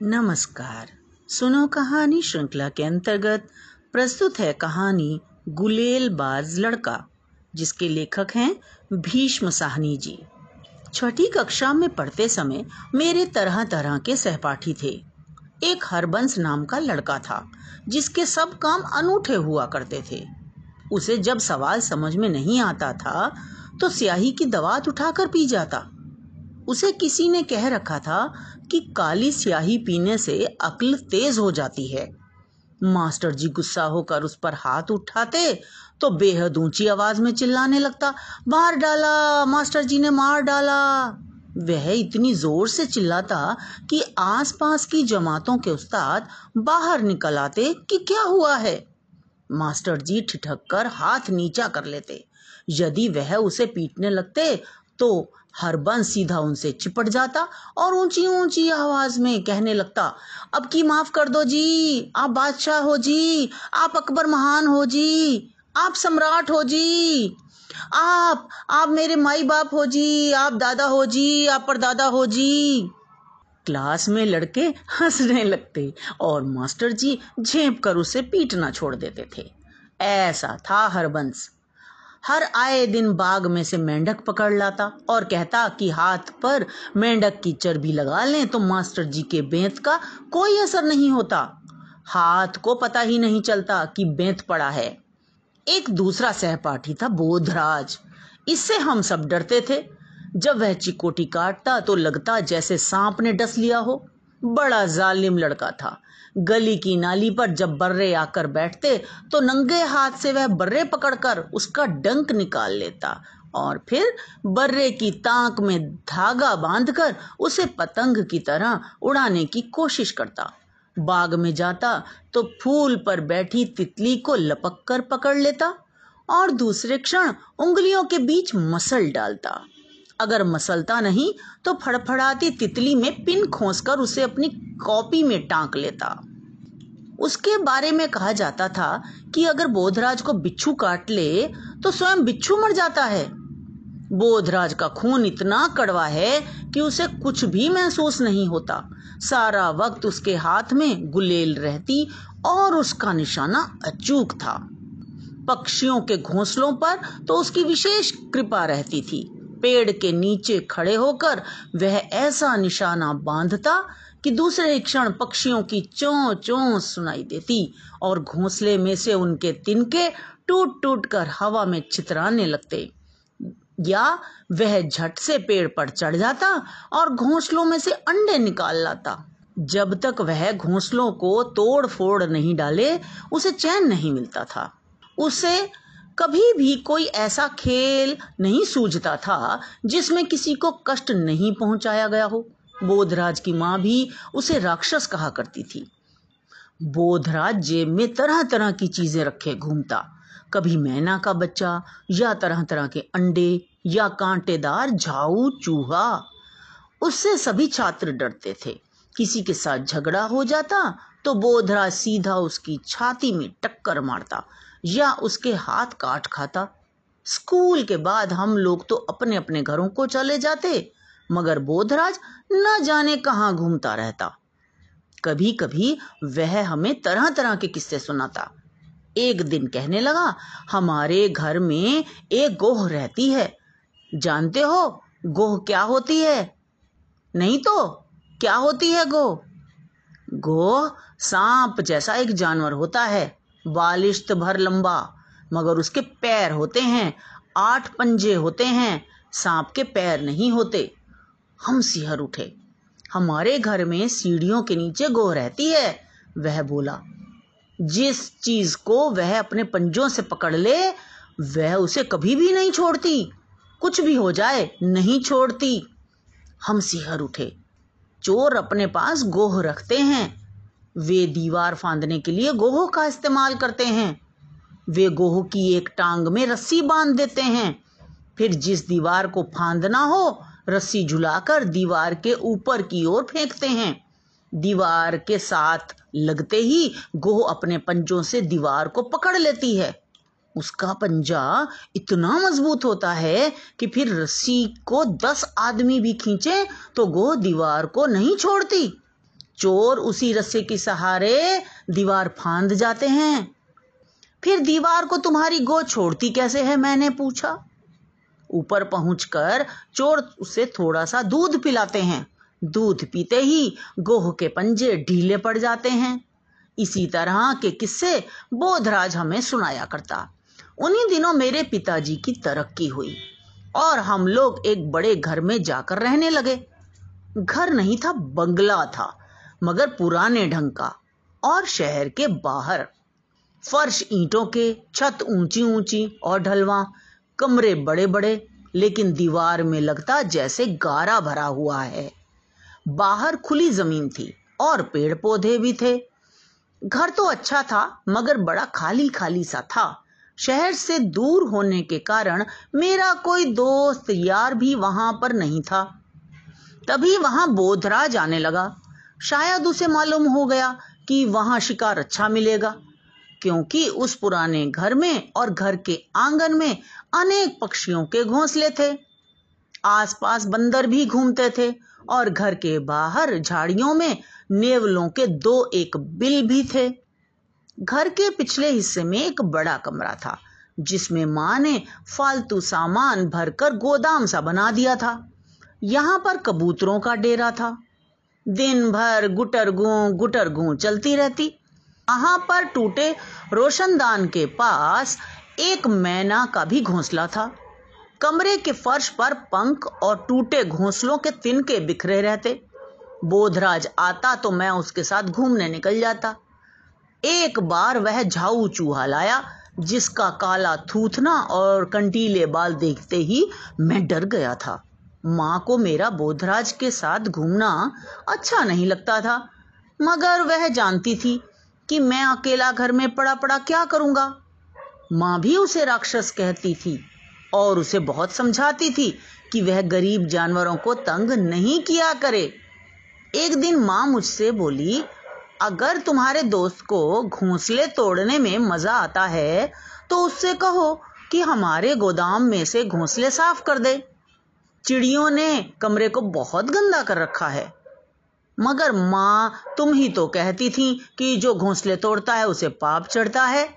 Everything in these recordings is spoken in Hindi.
नमस्कार। सुनो कहानी श्रृंखला के अंतर्गत प्रस्तुत है कहानी गुलेल बाज लड़का, जिसके लेखक हैं भीष्म साहनी जी। छठी कक्षा में पढ़ते समय मेरे तरह तरह के सहपाठी थे। एक हरबंस नाम का लड़का था, जिसके सब काम अनूठे हुआ करते थे। उसे जब सवाल समझ में नहीं आता था तो स्याही की दवात उठाकर पी जाता। उसे किसी ने कह रखा था कि काली स्याही पीने से अक्ल तेज हो जाती है। मास्टर जी गुस्सा होकर उस पर हाथ उठाते तो बेहद ऊँची आवाज़ में चिल्लाने लगता, मार डाला, मास्टर जी ने मार डाला। वह इतनी ज़ोर से चिल्लाता कि आसपास की जमातों के उस्ताद बाहर निकल आते कि क्या हुआ है। मास्टर जी ठिठक कर हाथ नीचा कर लेते। यदि वह उसे पीटने लगते तो हरबंस सीधा उनसे चिपट जाता और ऊँची ऊँची आवाज़ में कहने लगता, अब की माफ़ कर दो जी, आप बादशाह हो जी, आप अकबर महान हो जी, आप सम्राट हो जी, आप आप मेरे माई बाप हो जी, आप दादा हो जी, आप परदादा हो जी। क्लास में लड़के हंसने लगते और मास्टर जी झेप कर उसे पीटना छोड़ देते थे। ऐसा था हरबंस हर आए दिन बाग में से मेंढक पकड़ लाता और कहता कि हाथ पर मेंढक की चर्बी लगा लें तो मास्टर जी के बेंत का कोई असर नहीं होता। हाथ को पता ही नहीं चलता कि बेंत पड़ा है। एक दूसरा सहपाठी था, बोधराज। इससे हम सब डरते थे। जब वह चिकोटी काटता तो लगता जैसे सांप ने डस लिया हो। बड़ा जालिम लड़का था। गली की नाली पर जब बर्रे आकर बैठते तो नंगे हाथ से वह बर्रे पकड़कर उसका डंक निकाल लेता और फिर बर्रे की तांक में धागा बांधकर उसे पतंग की तरह उड़ाने की कोशिश करता। बाग में जाता तो फूल पर बैठी तितली को लपक कर पकड़ लेता और दूसरे क्षण उंगलियों के बीच मसल डालता। अगर मसलता नहीं तो फड़फड़ाती तितली में पिन खोसकर उसे अपनी कॉपी में टांक लेता। उसके बारे में कहा जाता था कि अगर बोधराज को बिच्छू काट ले तो स्वयं बिच्छू मर जाता है। बोधराज का खून इतना कड़वा है कि उसे कुछ भी महसूस नहीं होता। सारा वक्त उसके हाथ में गुलेल रहती और उसका निशाना अचूक था। पक्षियों के घोंसलों पर तो उसकी विशेष कृपा रहती थी। पेड़ के नीचे खड़े होकर वह ऐसा निशाना बांधता कि दूसरे क्षण पक्षियों की चों चों सुनाई देती और घोंसले में से उनके तिनके टूट टूट कर हवा में चितराने लगते। या वह झट से पेड़ पर चढ़ जाता और घोंसलों में से अंडे निकाल लाता। जब तक वह घोंसलों को तोड़ फोड़ नहीं डाले, उसे चैन नहीं मिलता था। उसे कभी भी कोई ऐसा खेल नहीं सूझता था जिसमें किसी को कष्ट नहीं पहुँचाया गया हो। बोधराज की माँ भी उसे राक्षस कहा करती थी। बोधराज जेब में तरह तरह की चीज़ें रखे घूमता। कभी मैना का बच्चा या तरह तरह के अंडे या कांटेदार झाऊ चूहा। उससे सभी छात्र डरते थे। किसी के साथ झगड़ा हो जाता तो बोधराज सीधा उसकी छाती में टक्कर मारता। या उसके हाथ काट खाता। स्कूल के बाद हम लोग तो अपने अपने घरों को चले जाते, मगर बोधराज न जाने कहाँ घूमता रहता। कभी कभी वह हमें तरह तरह के किस्से सुनाता। एक दिन कहने लगा, हमारे घर में एक गोह रहती है। जानते हो, गोह क्या होती है? नहीं तो क्या होती है गोह? गोह सांप जैसा एक जानवर होता है। बालिश्त भर लंबा, मगर उसके पैर होते हैं, आठ पंजे होते हैं, सांप के पैर नहीं होते। हम सिहर उठे। हमारे घर में सीढ़ियों के नीचे गो रहती है, वह बोला। जिस चीज़ को वह अपने पंजों से पकड़ ले, वह उसे कभी भी नहीं छोड़ती। कुछ भी हो जाए, नहीं छोड़ती। हम सिहर उठे। चोर अपने पास गोह रखते हैं। वे दीवार फांदने के लिए गोह का इस्तेमाल करते हैं। वे गोह की एक टांग में रस्सी बाँध देते हैं। फिर जिस दीवार को फांदना हो, रस्सी झुलाकर दीवार के ऊपर की ओर फेंकते हैं। दीवार के साथ लगते ही गोह अपने पंजों से दीवार को पकड़ लेती है। उसका पंजा इतना मज़बूत होता है कि फिर रस्सी को दस आदमी भी खींचे तो गोह दीवार को नहीं छोड़ती। चोर उसी रस्से के सहारे दीवार फांद जाते हैं। फिर दीवार को तुम्हारी गो छोड़ती कैसे है? मैंने पूछा। ऊपर पहुंचकर चोर उसे थोड़ा सा दूध पिलाते हैं। दूध पीते ही गोह के पंजे ढीले पड़ जाते हैं। इसी तरह के किस्से बोधराज हमें सुनाया करता। उन्हीं दिनों मेरे पिताजी की तरक्की हुई और हम लोग एक बड़े घर में जाकर रहने लगे। घर नहीं था, बंगला था। मगर पुराने ढंग का और शहर के बाहर। फर्श ईंटों के, छत ऊँची ऊँची और ढलवा, कमरे बड़े बड़े लेकिन दीवार में लगता जैसे गारा भरा हुआ है। बाहर खुली ज़मीन थी और पेड़ पौधे भी थे। घर तो अच्छा था, मगर बड़ा खाली खाली सा था। शहर से दूर होने के कारण मेरा कोई दोस्त यार भी वहाँ पर नहीं था। तभी वहाँ बोधराज आने लगा। शायद उसे मालूम हो गया कि वहाँ शिकार अच्छा मिलेगा, क्योंकि उस पुराने घर में और घर के आँगन में अनेक पक्षियों के घोंसले थे। आसपास बंदर भी घूमते थे और घर के बाहर झाड़ियों में नेवलों के दो एक बिल भी थे। घर के पिछले हिस्से में एक बड़ा कमरा था, जिसमें माँ ने फालतू सामान भरकर गोदाम सा बना दिया था। यहाँ पर कबूतरों का डेरा था। दिन भर गुटर गू गुटर गू चलती रहती। वहाँ पर टूटे रोशनदान के पास एक मैना का भी घोंसला था। कमरे के फर्श पर पंख और टूटे घोंसलों के तिनके बिखरे रहते। बोधराज, आता तो मैं उसके साथ घूमने निकल जाता। एक बार वह झाऊ चूहा लाया, जिसका काला थूथना और कंटीले बाल देखते ही मैं डर गया था। माँ को मेरा बोधराज के साथ घूमना अच्छा नहीं लगता था, मगर वह जानती थी कि मैं अकेला घर में पड़ा पड़ा क्या करूँगा। माँ भी उसे राक्षस कहती थी और उसे बहुत समझाती थी कि वह गरीब जानवरों को तंग नहीं किया करे। एक दिन माँ मुझसे बोली, अगर तुम्हारे दोस्त को घोंसले तोड़ने में मज़ा आता है तो उससे कहो कि हमारे गोदाम में से घोंसले साफ़ कर दे। चिड़ियों ने कमरे को बहुत गंदा कर रखा है। मगर माँ तुम ही तो कहती थी कि जो घोंसले तोड़ता है, उसे पाप चढ़ता है।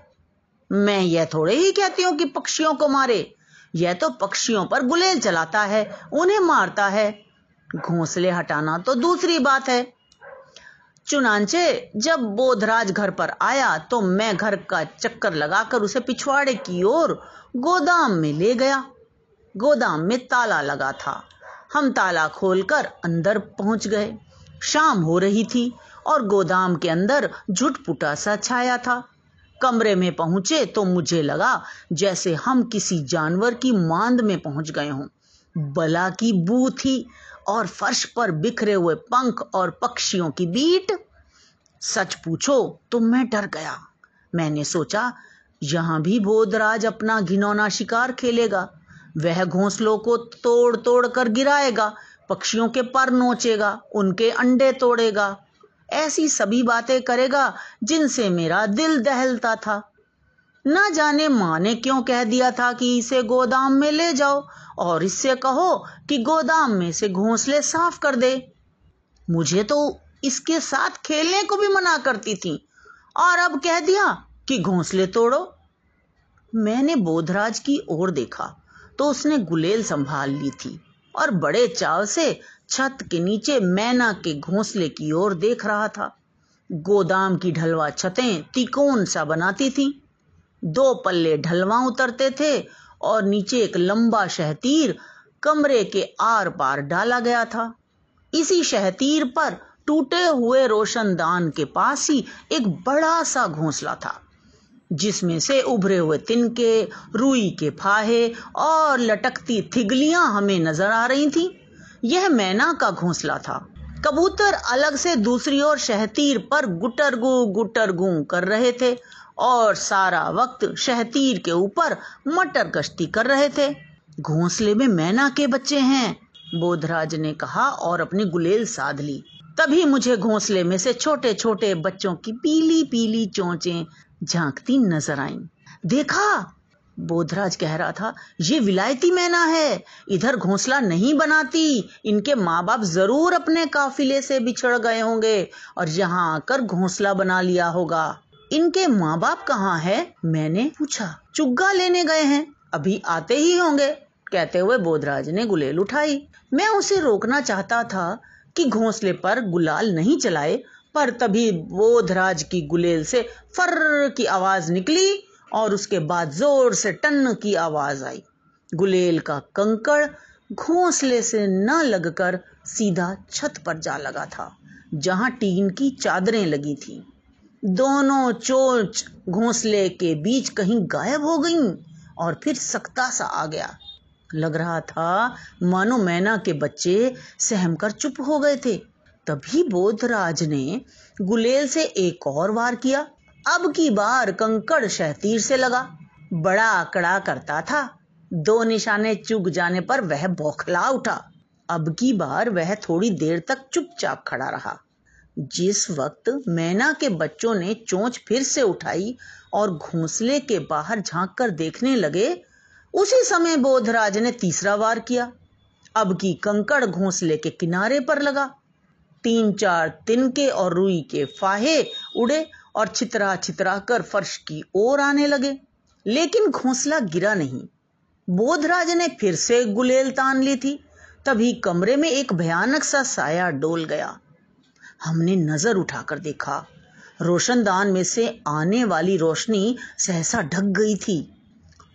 मैं यह थोड़े ही कहती हूँ कि पक्षियों को मारे। यह तो पक्षियों पर गुलेल चलाता है, उन्हें मारता है। घोंसले हटाना तो दूसरी बात है। चुनाचे, जब बोधराज घर पर आया तो मैं घर का चक्कर लगाकर उसे पिछवाड़े की ओर गोदाम में ले गया। गोदाम में ताला लगा था। हम ताला खोलकर अंदर पहुँच गए। शाम हो रही थी और गोदाम के अंदर झुटपुटा सा छाया था। कमरे में पहुँचे तो मुझे लगा जैसे हम किसी जानवर की मांद में पहुँच गए हों। बला की बू थी और फर्श पर बिखरे हुए पंख और पक्षियों की बीट। सच पूछो तो मैं डर गया। मैंने सोचा, यहाँ भी बोधराज अपना घिनौना शिकार खेलेगा। वह घोंसलों को तोड़ तोड़ कर गिराएगा, पक्षियों के पर नोचेगा, उनके अंडे तोड़ेगा। ऐसी सभी बातें करेगा जिनसे मेरा दिल दहलता था। न जाने माँ ने क्यों कह दिया था कि इसे गोदाम में ले जाओ और इससे कहो कि गोदाम में से घोंसले साफ़ कर दे। मुझे तो इसके साथ खेलने को भी मना करती थी और अब कह दिया कि घोंसले तोड़ो। मैंने बोधराज की ओर देखा। तो उसने गुलेल संभाल ली थी और बड़े चाव से छत के नीचे मैना के घोंसले की ओर देख रहा था। गोदाम की ढलवा छतें तिकोन सा बनाती थी। दो पल्ले ढलवा उतरते थे और नीचे एक लंबा शहतीर कमरे के आर पार डाला गया था। इसी शहतीर पर टूटे हुए रोशनदान के पास ही एक बड़ा सा घोंसला था। जिसमें से उभरे हुए तिनके रुई के फाहे और लटकती थिगलियाँ हमें नज़र आ रही थीं। यह मैना का घोंसला था। कबूतर अलग से दूसरी ओर शहतीर पर गुटरगु गुटरगु कर रहे थे और सारा वक्त शहतीर के ऊपर मटर कश्ती कर रहे थे। घोंसले में मैना के बच्चे हैं, बोधराज ने कहा और अपनी गुलेल साध ली। तभी मुझे घोंसले में से छोटे छोटे बच्चों की पीली पीली चोंचें झांकती नज़र आईं। देखा, बोधराज कह रहा था, ये विलायती मैना है, इधर घोंसला नहीं बनाती, इनके माँ बाप ज़रूर अपने काफिले से बिछड़ गए होंगे, और यहाँ आकर घोंसला बना लिया होगा। इनके माँ बाप कहाँ है? मैंने पूछा। चुग्गा लेने गए हैं, अभी आते ही होंगे, कहते हुए बोधराज ने गुलेल उठाई। मैं उसे रोकना चाहता था कि घोंसले पर गुलाल नहीं चलाए पर तभी बोधराज की गुलेल से फर्र की आवाज़ निकली और उसके बाद ज़ोर से टन की आवाज़ आई। गुलेल का कंकड़ घोंसले से न लगकर सीधा छत पर जा लगा था, जहाँ टीन की चादरें लगी थी। दोनों चोच घोंसले के बीच कहीं गायब हो गईं और फिर सख्ता सा आ गया। लग रहा था मानो मैना के बच्चे सहम कर चुप हो गए थे। तभी बोधराज ने गुलेल से एक और वार किया। अब की बार कंकड़ शहतीर से लगा। बड़ा आकड़ा करता था। दो निशाने चुग जाने पर वह बौखला उठा। अब की बार वह थोड़ी देर तक चुपचाप खड़ा रहा। जिस वक्त मैना के बच्चों ने चोंच फिर से उठाई और घोंसले के बाहर झाँक कर देखने लगे, उसी समय बोधराज ने तीसरा वार किया। अब की कंकड़ घोंसले के किनारे पर लगा। तीन चार तिनके और रुई के फाहे उड़े और छितरा छितरा कर फर्श की ओर आने लगे। लेकिन घोंसला गिरा नहीं। बोधराज ने फिर से गुलेल तान ली थी। तभी कमरे में एक भयानक सा साया डोल गया। हमने नज़र उठाकर देखा। रोशनदान में से आने वाली रोशनी सहसा ढक गई थी।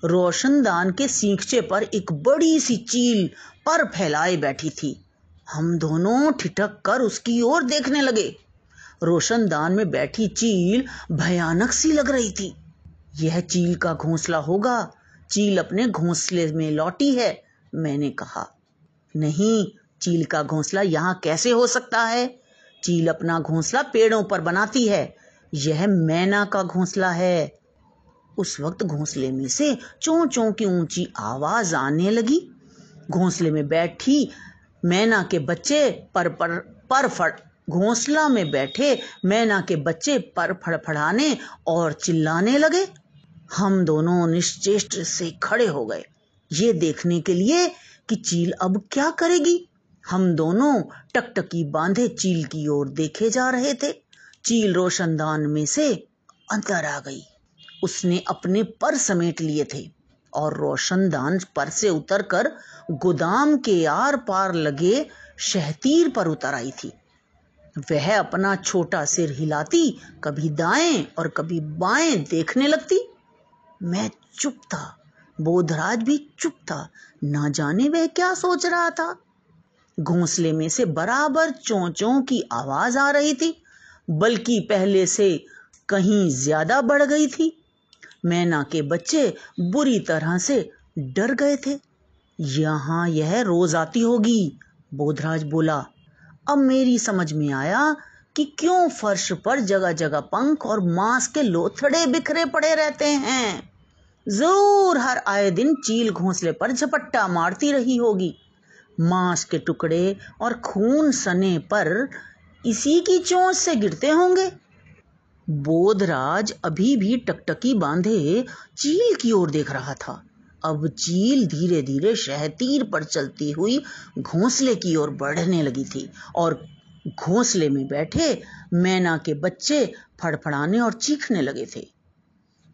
रोशनदान के सीखचे पर एक बड़ी सी चील पर फैलाए बैठी थी। हम दोनों ठिठक कर उसकी ओर देखने लगे। रोशनदान में बैठी चील भयानक सी लग रही थी। यह चील का घोंसला होगा। चील अपने घोंसले में लौटी है, मैंने कहा। नहीं, चील का घोंसला यहाँ कैसे हो सकता है? चील अपना घोंसला पेड़ों पर बनाती है। यह मैना का घोंसला है। उस वक्त घोंसले में से चों चों की ऊँची आवाज़ आने लगी। घोंसले में बैठी मैना के बच्चे पर पर पर फट घोंसला में बैठे मैना के बच्चे पर फड़फड़ाने और चिल्लाने लगे। हम दोनों निश्चेष्ट से खड़े हो गए। ये देखने के लिए कि चील अब क्या करेगी। हम दोनों टकटकी बांधे चील की ओर देखे जा रहे थे। चील रोशनदान में से अंदर आ गई। उसने अपने पर समेट लिए थे। और रोशनदान पर से उतरकर गोदाम के आर पार लगे शहतीर पर उतर आई थी। वह अपना छोटा सिर हिलाती, कभी दाएँ और कभी बाएँ देखने लगती। मैं चुप था, बोधराज भी चुप था, ना जाने वह क्या सोच रहा था। घोंसले में से बराबर चोंचों की आवाज़ आ रही थी, बल्कि पहले से कहीं ज़्यादा बढ़ गई थी। मैना के बच्चे बुरी तरह से डर गए थे। यहाँ यह रोज आती होगी, बोधराज बोला। अब मेरी समझ में आया कि क्यों फर्श पर जगह जगह पंख और मांस के लोथड़े बिखरे पड़े रहते हैं। ज़रूर हर आए दिन चील घोंसले पर झपट्टा मारती रही होगी। मांस के टुकड़े और खून सने पर इसी की चोंच से गिरते होंगे। बोधराज अभी भी टकटकी बांधे चील की ओर देख रहा था। अब चील धीरे धीरे शहतीर पर चलती हुई घोंसले की ओर बढ़ने लगी थी और घोंसले में बैठे मैना के बच्चे फड़फड़ाने और चीखने लगे थे।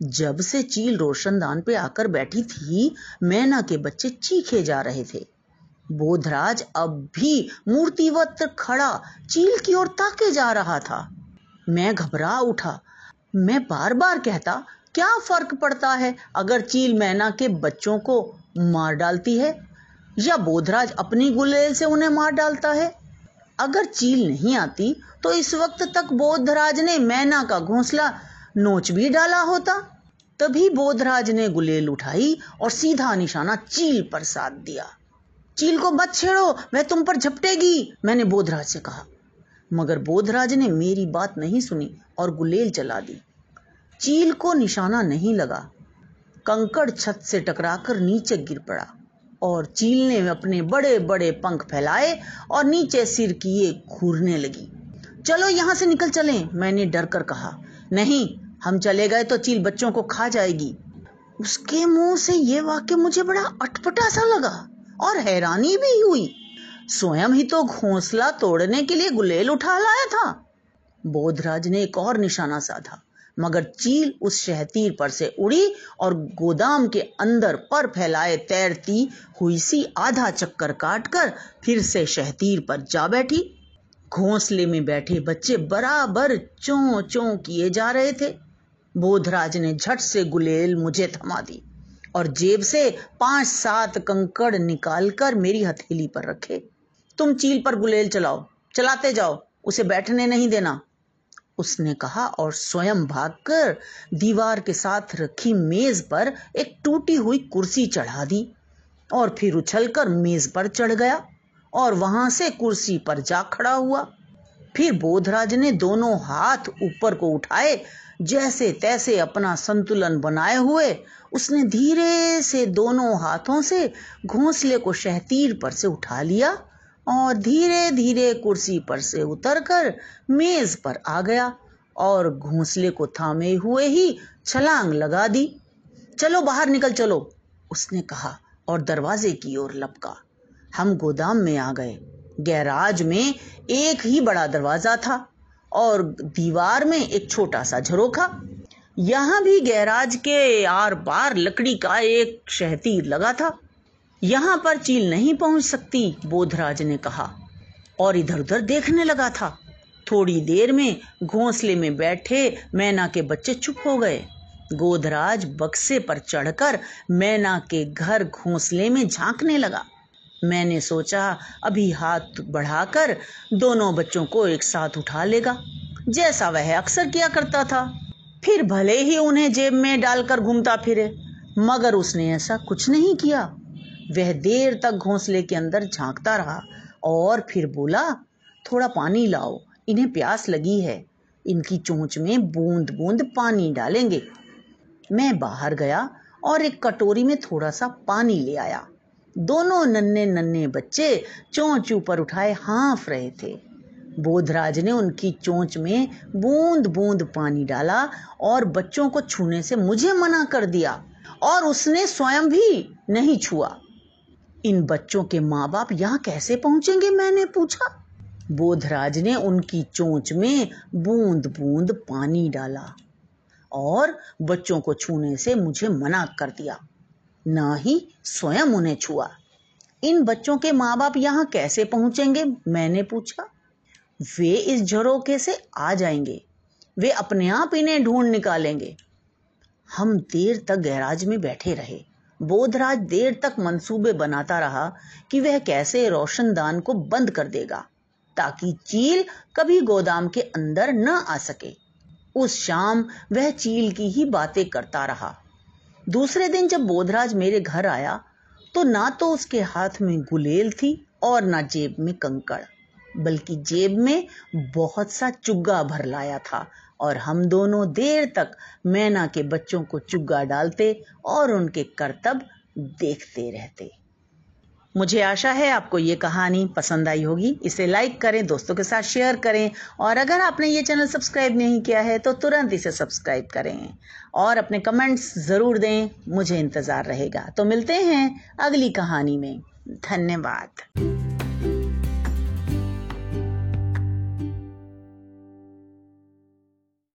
जब से चील रोशनदान पे आकर बैठी थी, मैना के बच्चे चीखे जा रहे थे। बोधराज अब भी मूर्तिवत खड़ा चील की ओर ताके जा रहा था। मैं घबरा उठा। मैं बार बार कहता, क्या फ़र्क पड़ता है अगर चील मैना के बच्चों को मार डालती है? या बोधराज अपनी गुलेल से उन्हें मार डालता है? अगर चील नहीं आती तो इस वक्त तक बोधराज ने मैना का घोंसला नोच भी डाला होता। तभी बोधराज ने गुलेल उठाई और सीधा निशाना चील पर साध दिया। चील को मत छेड़ो वह तुम पर झपटेगी, मैंने बोधराज से कहा। मगर बोधराज ने मेरी बात नहीं सुनी और गुलेल चला दी। चील को निशाना नहीं लगा। कंकड़ छत से टकराकर नीचे गिर पड़ा और चील ने अपने बड़े बड़े पंख फैलाए और नीचे सिर किए घूरने लगी। चलो यहाँ से निकल चलें, मैंने डर कर कहा। नहीं, हम चले गए तो चील बच्चों को खा जाएगी। उसके मुँह से ये वाक्य मुझे बड़ा अटपटा सा लगा और हैरानी भी हुई। स्वयं ही तो घोंसला तोड़ने के लिए गुलेल उठा लाया था। बोधराज ने एक और निशाना साधा, मगर चील उस शहतीर पर से उड़ी और गोदाम के अंदर पर फैलाए तैरती हुई सी आधा चक्कर काटकर फिर से शहतीर पर जा बैठी। घोंसले में बैठे बच्चे बराबर चो चो किए जा रहे थे। बोधराज ने झट से गुलेल मुझे थमा दी और जेब से पाँच सात कंकड़ निकालकर मेरी हथेली पर रखे। तुम चील पर गुलेल चलाओ, चलाते जाओ, उसे बैठने नहीं देना। उसने कहा, और स्वयं भागकर दीवार के साथ रखी मेज पर एक टूटी हुई कुर्सी चढ़ा दी, और फिर उछलकर मेज पर चढ़ गया, और वहाँ से कुर्सी पर जा खड़ा हुआ। फिर बोधराज ने दोनों हाथ ऊपर को उठाए, जैसे तैसे अपना संतुलन बनाए हुए, उसने धीरे से दोनों हाथों से घोंसले को शहतीर पर से उठा लिया और धीरे धीरे कुर्सी पर से उतरकर मेज पर आ गया और घोंसले को थामे हुए ही छलांग लगा दी। चलो, बाहर निकल, चलो, उसने कहा और दरवाजे की ओर लपका। हम गोदाम में आ गए। गैराज में एक ही बड़ा दरवाज़ा था और दीवार में एक छोटा सा झरोखा। यहाँ भी गैराज के आर पार लकड़ी का एक शहतीर लगा था। यहाँ पर चील नहीं पहुँच सकती, बोधराज ने कहा। और इधर उधर देखने लगा था। थोड़ी देर में घोंसले में बैठे मैना के बच्चे चुप हो गए। गोधराज बक्से पर चढ़कर मैना के घर घोंसले में झांकने लगा। मैंने सोचा, अभी हाथ बढ़ाकर दोनों बच्चों को एक साथ उठा लेगा, जैसा वह अक्सर किया करता था। फिर भले ही उन्हें जेब में डालकर घूमता फिरे, मगर उसने ऐसा कुछ नहीं किया। वह देर तक घोंसले के अंदर झांकता रहा और फिर बोला, थोड़ा पानी लाओ, इन्हें प्यास लगी है। इनकी चोंच में बूंद बूंद पानी डालेंगे। मैं बाहर गया और एक कटोरी में थोड़ा सा पानी ले आया। दोनों नन्हे नन्हे बच्चे चोंच ऊपर उठाए हाँफ रहे थे। बोधराज ने उनकी चोंच में बूंद बूंद पानी डाला और बच्चों को छूने से मुझे मना कर दिया और उसने स्वयं भी नहीं छुआ। इन बच्चों के माँ बाप यहाँ कैसे पहुँचेंगे? मैंने पूछा। बोधराज ने उनकी चोंच में बूंद बूंद पानी डाला और बच्चों को छूने से मुझे मना कर दिया। न ही स्वयं उन्हें छुआ। इन बच्चों के माँ बाप यहाँ कैसे पहुँचेंगे? मैंने पूछा। वे इस झरोके से आ जाएँगे। वे अपने आप इन्हें ढूंढ निकालेंगे। हम देर तक गैराज में बैठे रहे। बोधराज देर तक मंसूबे बनाता रहा कि वह कैसे रोशनदान को बंद कर देगा, ताकि चील कभी गोदाम के अंदर न आ सके। उस शाम वह चील की ही बातें करता रहा। दूसरे दिन जब बोधराज मेरे घर आया तो ना तो उसके हाथ में गुलेल थी और ना जेब में कंकड़। बल्कि जेब में बहुत सा चुग्गा भर लाया था और हम दोनों देर तक मैना के बच्चों को चुग्गा डालते और उनके करतब देखते रहते। मुझे आशा है आपको ये कहानी पसंद आई होगी। इसे लाइक करें, दोस्तों के साथ शेयर करें और अगर आपने ये चैनल सब्सक्राइब नहीं किया है तो तुरंत इसे सब्सक्राइब करें और अपने कमेंट्स ज़रूर दें। मुझे इंतज़ार रहेगा। तो मिलते हैं अगली कहानी में। धन्यवाद।